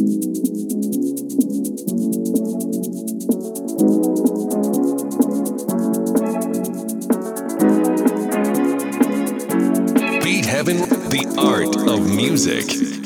Beat Heaven, the art of music.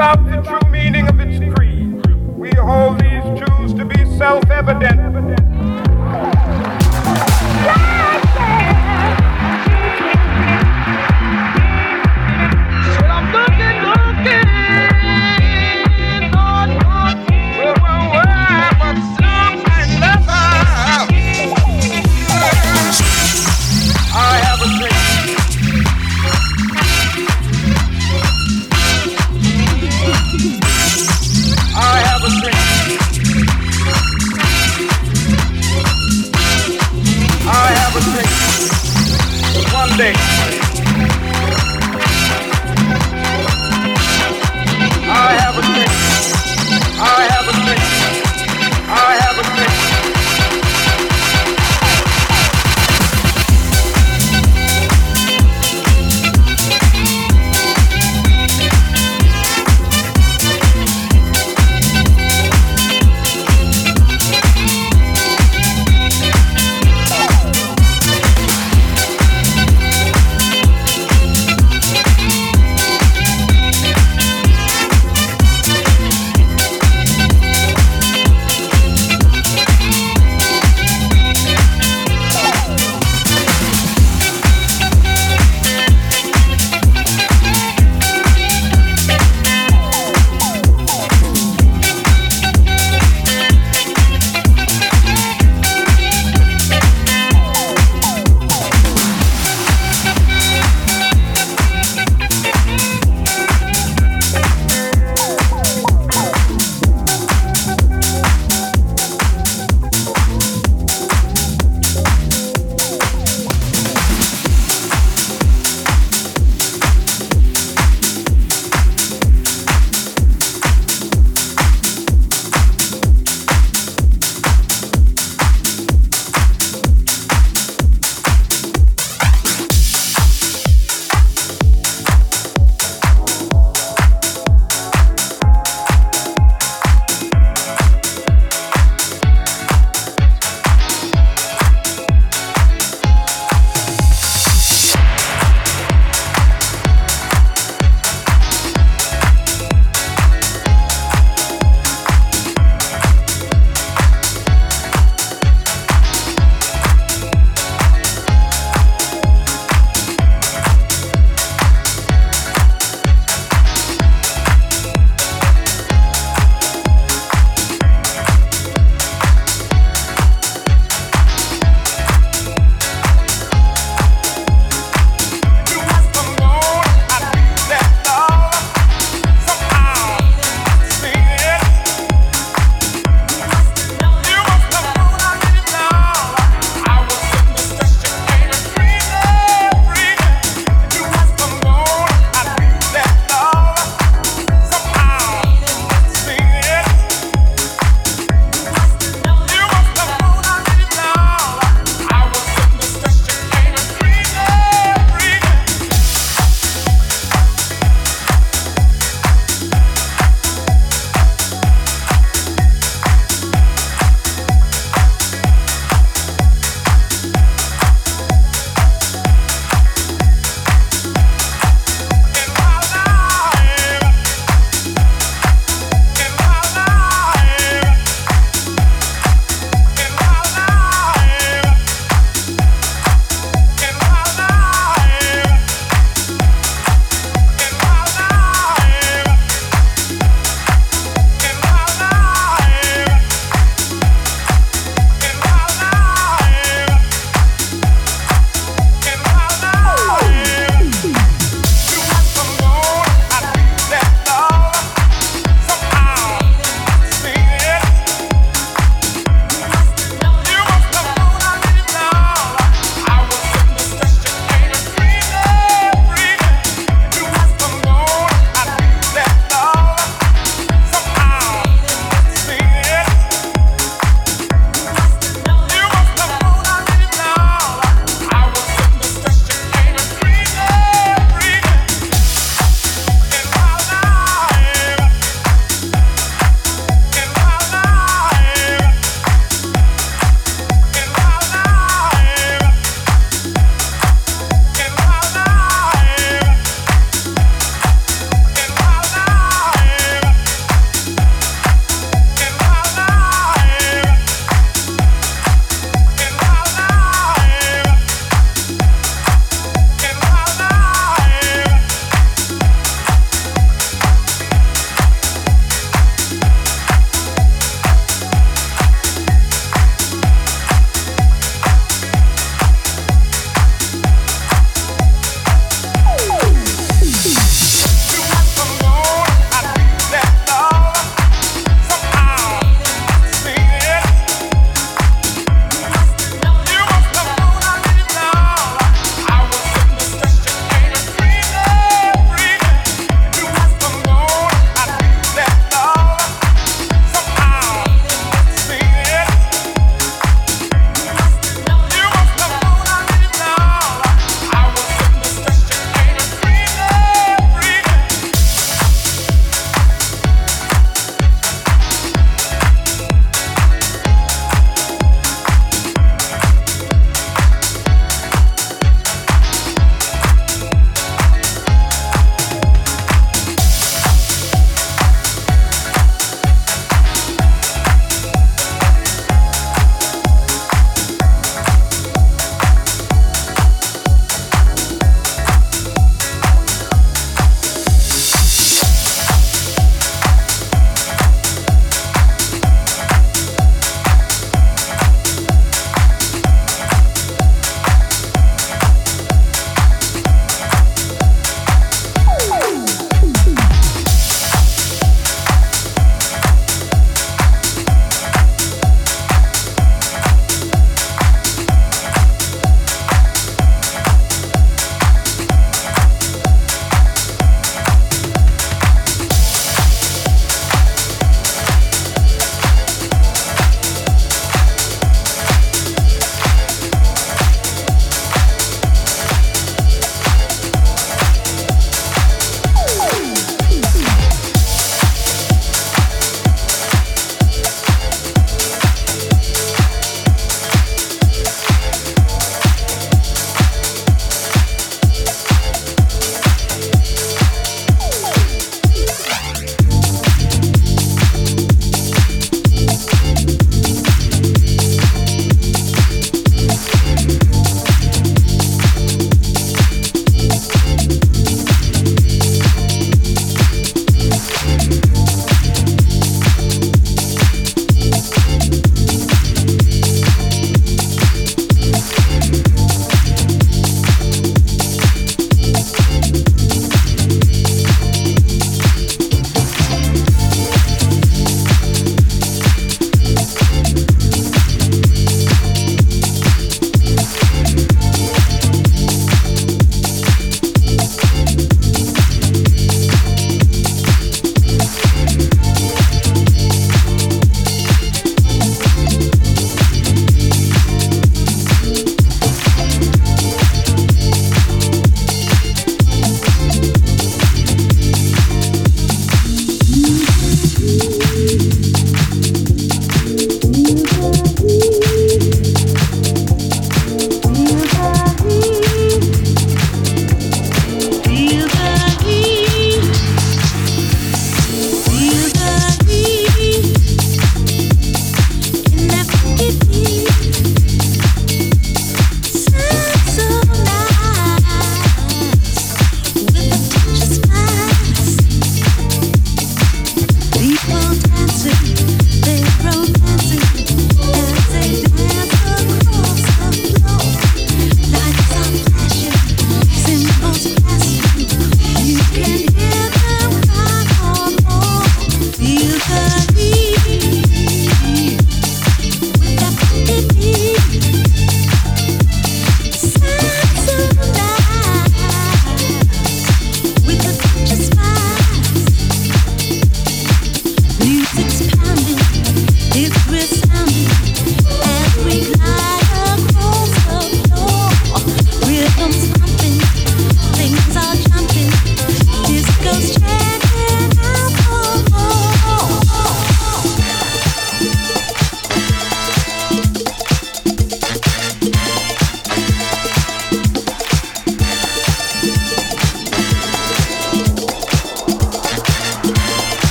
Live out the true meaning of its creed. We hold these truths to be self-evident.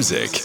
Music.